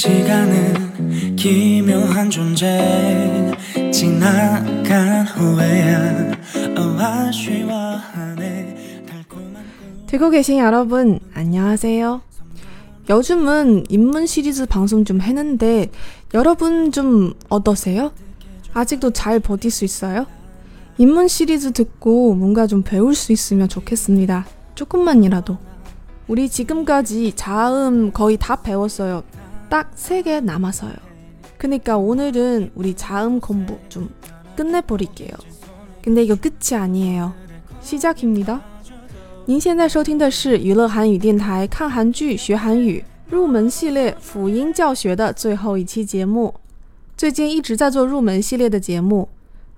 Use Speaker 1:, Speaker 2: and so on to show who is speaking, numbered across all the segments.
Speaker 1: 시간은 기묘한 존재 지나간 후에야 아쉬워하네 달콤한
Speaker 2: 듣고 계신 여러분, 안녕하세요. 요즘은 인문 시리즈 방송 좀 했는데 여러분 좀 어떠세요? 아직도 잘 버틸 수 있어요? 인문 시리즈 듣고 뭔가 좀 배울 수 있으면 좋겠습니다. 조금만이라도. 우리 지금까지 자음 거의 다 배웠어요. 딱 3개 남아서요. 그니까 오늘은 우리 자음 공부 좀 끝내버릴게요. 근데 이거 끝이 아니에요. 시작입니다. 您现在收听的是娱乐韩语电台看韩剧学韩语入门系列辅音教学的最后一期节目。最近一直在做入门系列的节目，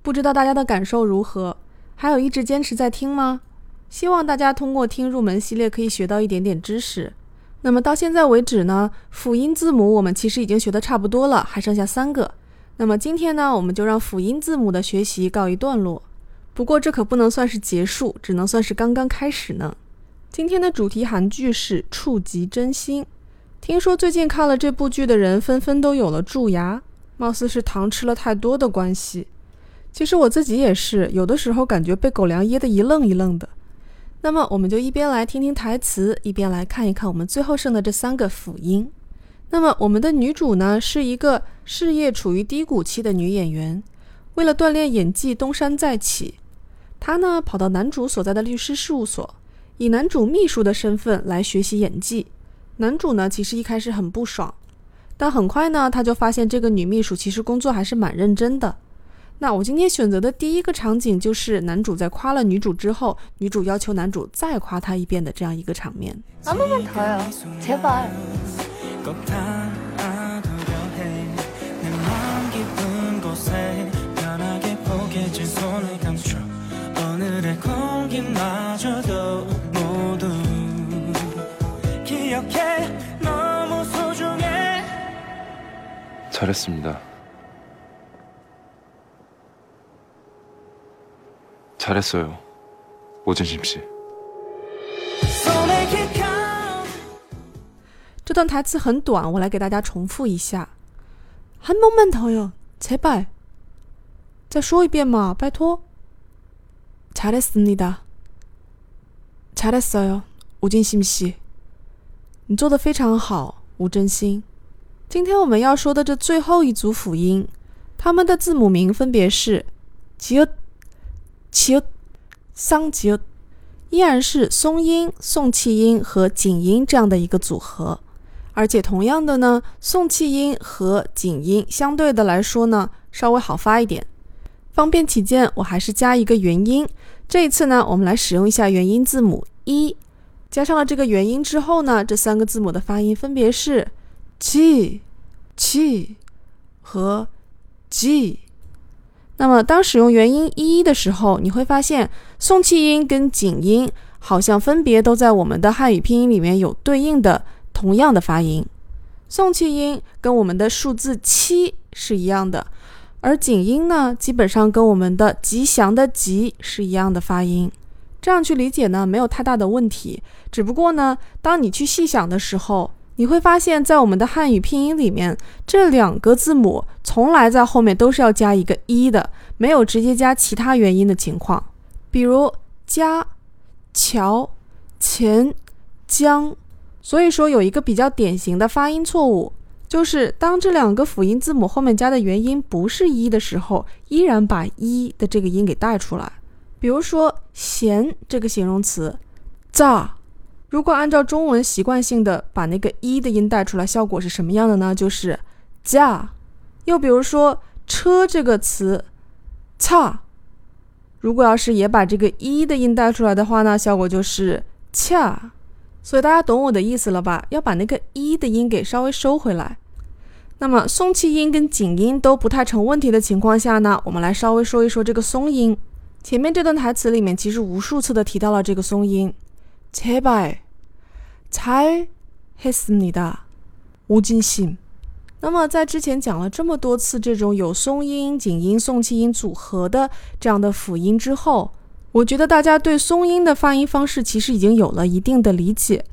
Speaker 2: 不知道大家的感受如何？还有一直坚持在听吗？希望大家通过听入门系列可以学到一点点知识。 那么到现在为止呢，辅音字母我们其实已经学的差不多了，还剩下三个。那么今天呢，我们就让辅音字母的学习告一段落。不过这可不能算是结束，只能算是刚刚开始呢。今天的主题韩剧是《触及真心》。听说最近看了这部剧的人纷纷都有了蛀牙，貌似是糖吃了太多的关系。其实我自己也是，有的时候感觉被狗粮噎得一愣一愣的。那么我们就一边来听听台词，一边来看一看我们最后剩的这三个辅音。那么我们的女主呢，是一个事业处于低谷期的女演员，为了锻炼演技，东山再起。她呢，跑到男主所在的律师事务所，以男主秘书的身份来学习演技。男主呢，其实一开始很不爽，但很快呢，他就发现这个女秘书其实工作还是蛮认真的。那我今天选择的第一个场景就是男主在夸了女主之后，女主要求男主再夸她一遍的这样一个场面。
Speaker 3: 한 번만 더요. 제발.
Speaker 1: 꼭 닿아두려 해내 마음 깊은 곳에 편하게 포개진 손을 감춰 오늘의 공기마저도 모두 기억해 너무 소중해
Speaker 4: 잘했습니다. 잘했어요. 오진심 씨.
Speaker 1: 손에 기가
Speaker 2: 这段台词很短，我来给大家重复一下。한번만더요，제발。再说一遍嘛，拜托。잘했습니다。잘했어요，吴金심 씨。 你做的非常好，吴真心。今天我们要说的这最后一组辅音，它们的字母名分别是지읒 秋桑秋依然是松音送气音和紧音这样的一个组合而且同样的呢送气音和紧音相对的来说呢稍微好发一点。方便起见我还是加一个元音这一次呢我们来使用一下元音字母 i 加上了这个元音之后呢这三个字母的发音分别是 gg 和 g 那么当使用元音一的时候，你会发现送气音跟紧音好像分别都在我们的汉语拼音里面有对应的。同样的发音，送气音跟我们的数字七是一样的，而紧音呢，基本上跟我们的吉祥的吉是一样的发音。这样去理解呢，没有太大的问题。只不过呢，当你去细想的时候，你会发现在我们的汉语拼音里面，这两个字母从来在后面都是要加一个一的，没有直接加其他元音的情况。比如加、桥、钱、江。所以说有一个比较典型的发音错误，就是当这两个辅音字母后面加的元音不是一的时候，依然把一的这个音给带出来。比如说“咸”这个形容词，炸，如果按照中文习惯性的把那个一的音带出来效果是什么样的呢？就是驾。又比如说车这个词擦。如果要是也把这个一的音带出来的话呢效果就是恰。所以大家懂我的意思了吧？要把那个一的音给稍微收回来。那么松气音跟紧音都不太成问题的情况下呢我们来稍微说一说这个松音。前面这段台词里面其实无数次的提到了这个松音。切拜。잘했습니다吴金信。那么在之前讲了这么多次这种有松音、紧音、送气音组合的这样的辅音之后，我觉得大家对松音的发音方式其实已经有了一定的理解，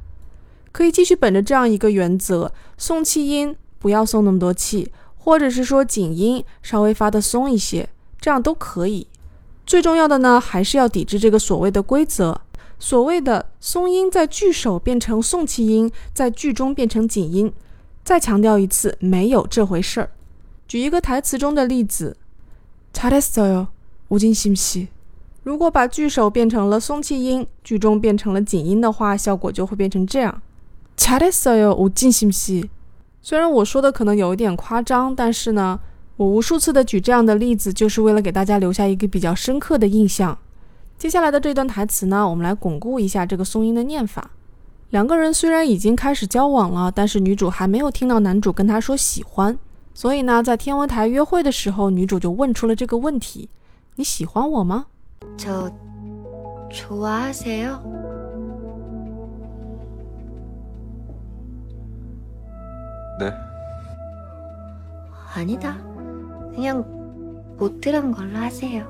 Speaker 2: 可以继续本着这样一个原则，送气音 不要松那么多气，或者是说紧音稍微发的松一些，这样都可以。最重要的呢，还是要抵制这个所谓的规则， 所谓的松音在句首变成送气音，在句中变成紧音。再强调一次，没有这回事儿。举一个台词中的例子，잘했어요吴金심 씨。 如果把句首变成了松气音，句中变成了紧音的话，效果就会变成这样。잘했어요吴金심 씨。 虽然我说的可能有一点夸张，但是呢，我无数次的举这样的例子，就是为了给大家留下一个比较深刻的印象。 接下来的这段台词呢，我们来巩固一下这个松音的念法。两个人虽然已经开始交往了，但是女主还没有听到男主跟她说喜欢，所以呢，在天文台约会的时候，女主就问出了这个问题：“你喜欢我吗？”
Speaker 3: 저좋아하세요
Speaker 4: 네.
Speaker 3: 아니다. 그냥 못 들은 걸로 하세요.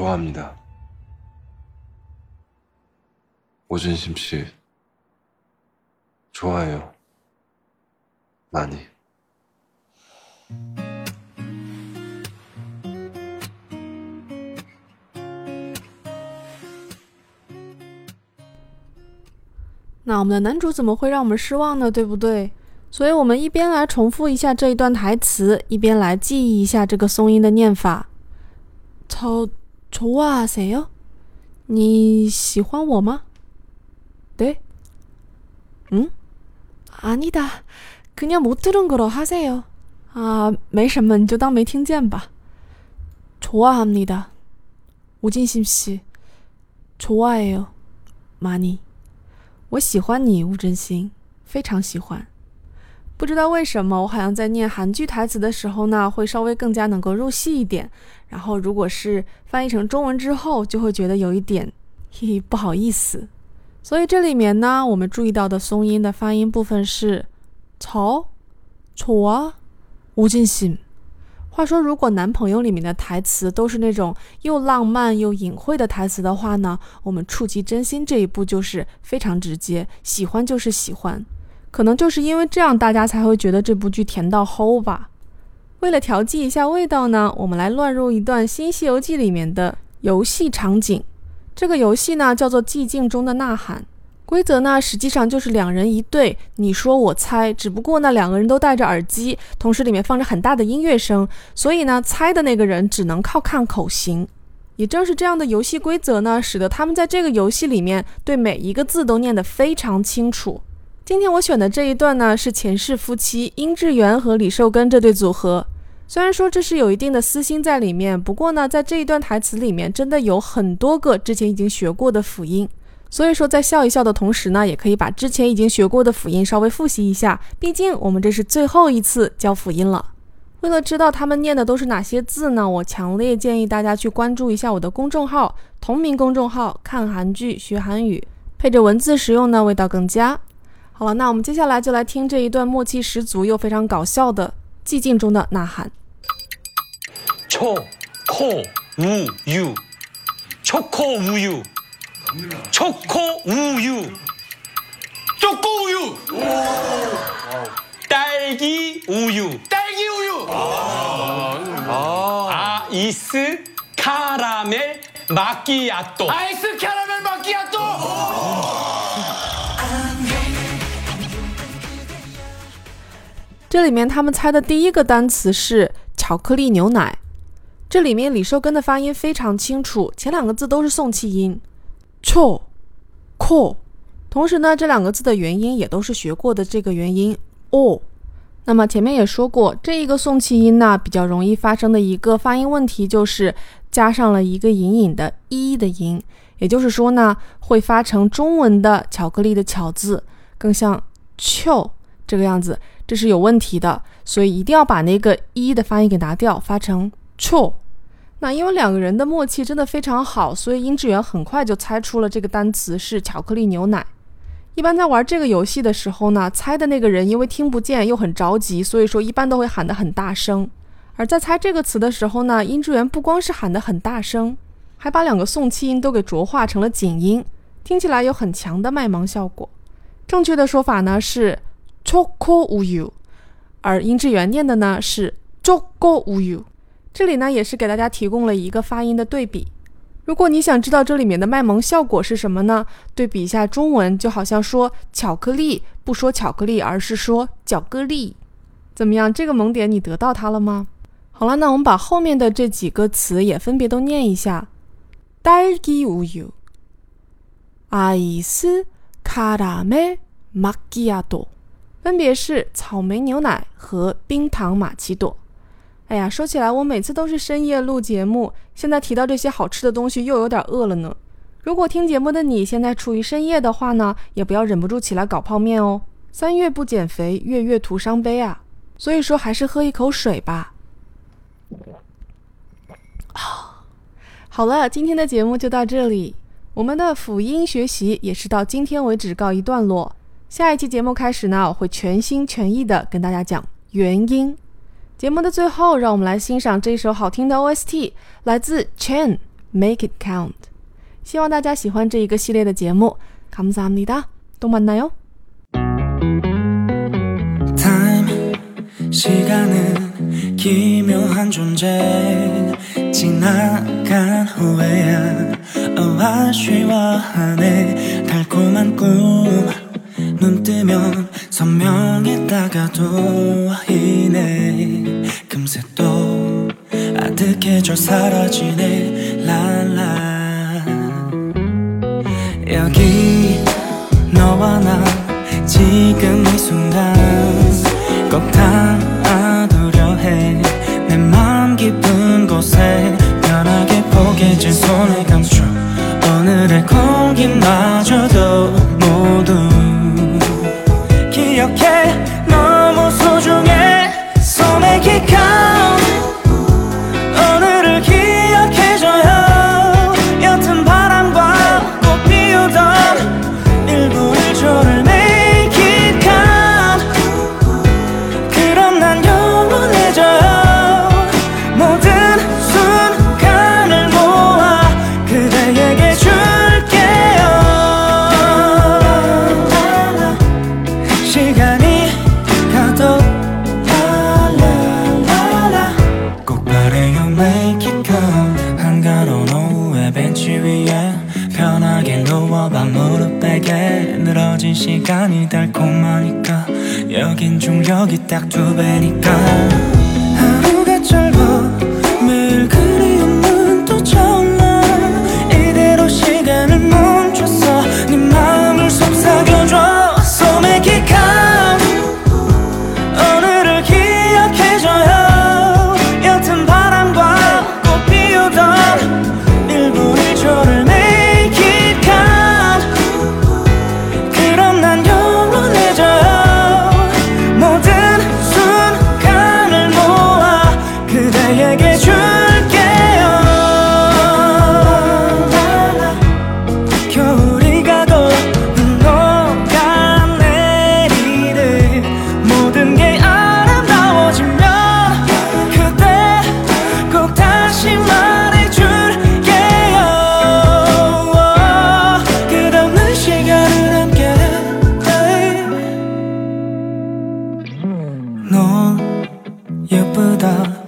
Speaker 4: 좋아합니다. 오진심 씨. 좋아해요. 많이.
Speaker 2: “那我们的男主怎么会让我们失望呢？对不对？所以，我们一边来重复一下这一段台词，一边来记忆一下这个松音的念法。超。 좋아하세요你喜欢我吗？对。嗯？아니다그냥못들은걸로하세요啊，没什么，你就当没听见吧。좋아합니다우진심 씨， 좋아해요많 이。 我喜欢你，吴真心，非常喜欢。 不知道为什么，我好像在念韩剧台词的时候呢，会稍微更加能够入戏一点。然后，如果是翻译成中文之后，就会觉得有一点嘿嘿不好意思。所以这里面呢，我们注意到的松音的发音部分是“潮”“丑啊”“无尽心”。话说，如果男朋友里面的台词都是那种又浪漫又隐晦的台词的话呢，我们触及真心这一步就是非常直接，喜欢就是喜欢。可能就是因为这样，大家才会觉得这部剧甜到齁吧。为了调剂一下味道呢，我们来乱入一段《新西游记》里面的游戏场景。这个游戏呢叫做《寂静中的呐喊》，规则呢实际上就是两人一对，你说我猜，只不过呢两个人都戴着耳机，同时里面放着很大的音乐声，所以呢猜的那个人只能靠看口型。也正是这样的游戏规则呢，使得他们在这个游戏里面对每一个字都念得非常清楚。今天我选的这一段呢，是前世夫妻殷志源和李寿根这对组合。虽然说这是有一定的私心在里面，不过呢，在这一段台词里面，真的有很多个之前已经学过的辅音。所以说，在笑一笑的同时呢，也可以把之前已经学过的辅音稍微复习一下。毕竟我们这是最后一次教辅音了。为了知道他们念的都是哪些字呢，我强烈建议大家去关注一下我的公众号，同名公众号“看韩剧学韩语”，配着文字使用呢，味道更佳。好了，那我们接下来就来听这一段默契十足又非常搞笑的寂静中的呐喊。
Speaker 5: 초코우유초코우유초코우유초코우유딸기우유딸기우유아이스카라멜마키아토아이스카라멜마키아토
Speaker 2: 这里面他们猜的第一个单词是巧克力牛奶。这里面李寿根的发音非常清楚，前两个字都是送气音，cho ko。同时呢，这两个字的元音也都是学过的这个元音 o。那么前面也说过，这一个送气音呢，比较容易发生的一个发音问题就是加上了一个隐隐的一的音，也就是说呢，会发成中文的巧克力的巧字，更像 cho 这个样子。这是有问题的，所以一定要把那个一的发音给拿掉，发成 cho。那因为两个人的默契真的非常好，所以殷志源很快就猜出了这个单词是巧克力牛奶。一般在玩这个游戏的时候呢，猜的那个人因为听不见又很着急，所以说一般都会喊得很大声。而在猜这个词的时候呢，殷志源不光是喊得很大声，还把两个送气音都给浊化成了紧音，听起来有很强的卖萌效果。正确的说法呢是 choco uyu，而殷志源念的呢是 choco uyu。这里呢也是给大家提供了一个发音的对比。如果你想知道这里面的卖萌效果是什么呢？对比一下中文，就好像说巧克力不说巧克力，而是说巧克力。怎么样？这个萌点你得到它了吗？好了，那我们把后面的这几个词也分别都念一下：딸기우유、아이스카라멜마키아토， 分别是草莓牛奶和冰糖玛奇朵。哎呀，说起来，我每次都是深夜录节目，现在提到这些好吃的东西，又有点饿了呢。如果听节目的你现在处于深夜的话呢，也不要忍不住起来搞泡面哦。三月不减肥，月月徒伤悲啊。所以说，还是喝一口水吧。好了，今天的节目就到这里，我们的辅音学习也是到今天为止告一段落。下一期节目开始呢，我会全心全意的跟大家讲元音。节目的最后，让我们来欣赏这首好听的 OST，来自 Chen Make It Count。希望大家喜欢这一个系列的节目。감사합니다，또만나요。
Speaker 1: Time 시간은 기묘한 존재 지나간 후에야 아쉬워하네 달콤한 꿈 눈 뜨면 선명했다가도 이내 금세 또 아득해져 사라지네. 랄라. 여기 너와 나 지금 이 순간 꼭 닿아두려 해내 마음 깊은 곳에 편하게 포개진 손을 감춰. 오늘의 공기마저도 기억해 너 예쁘다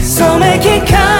Speaker 1: So make it count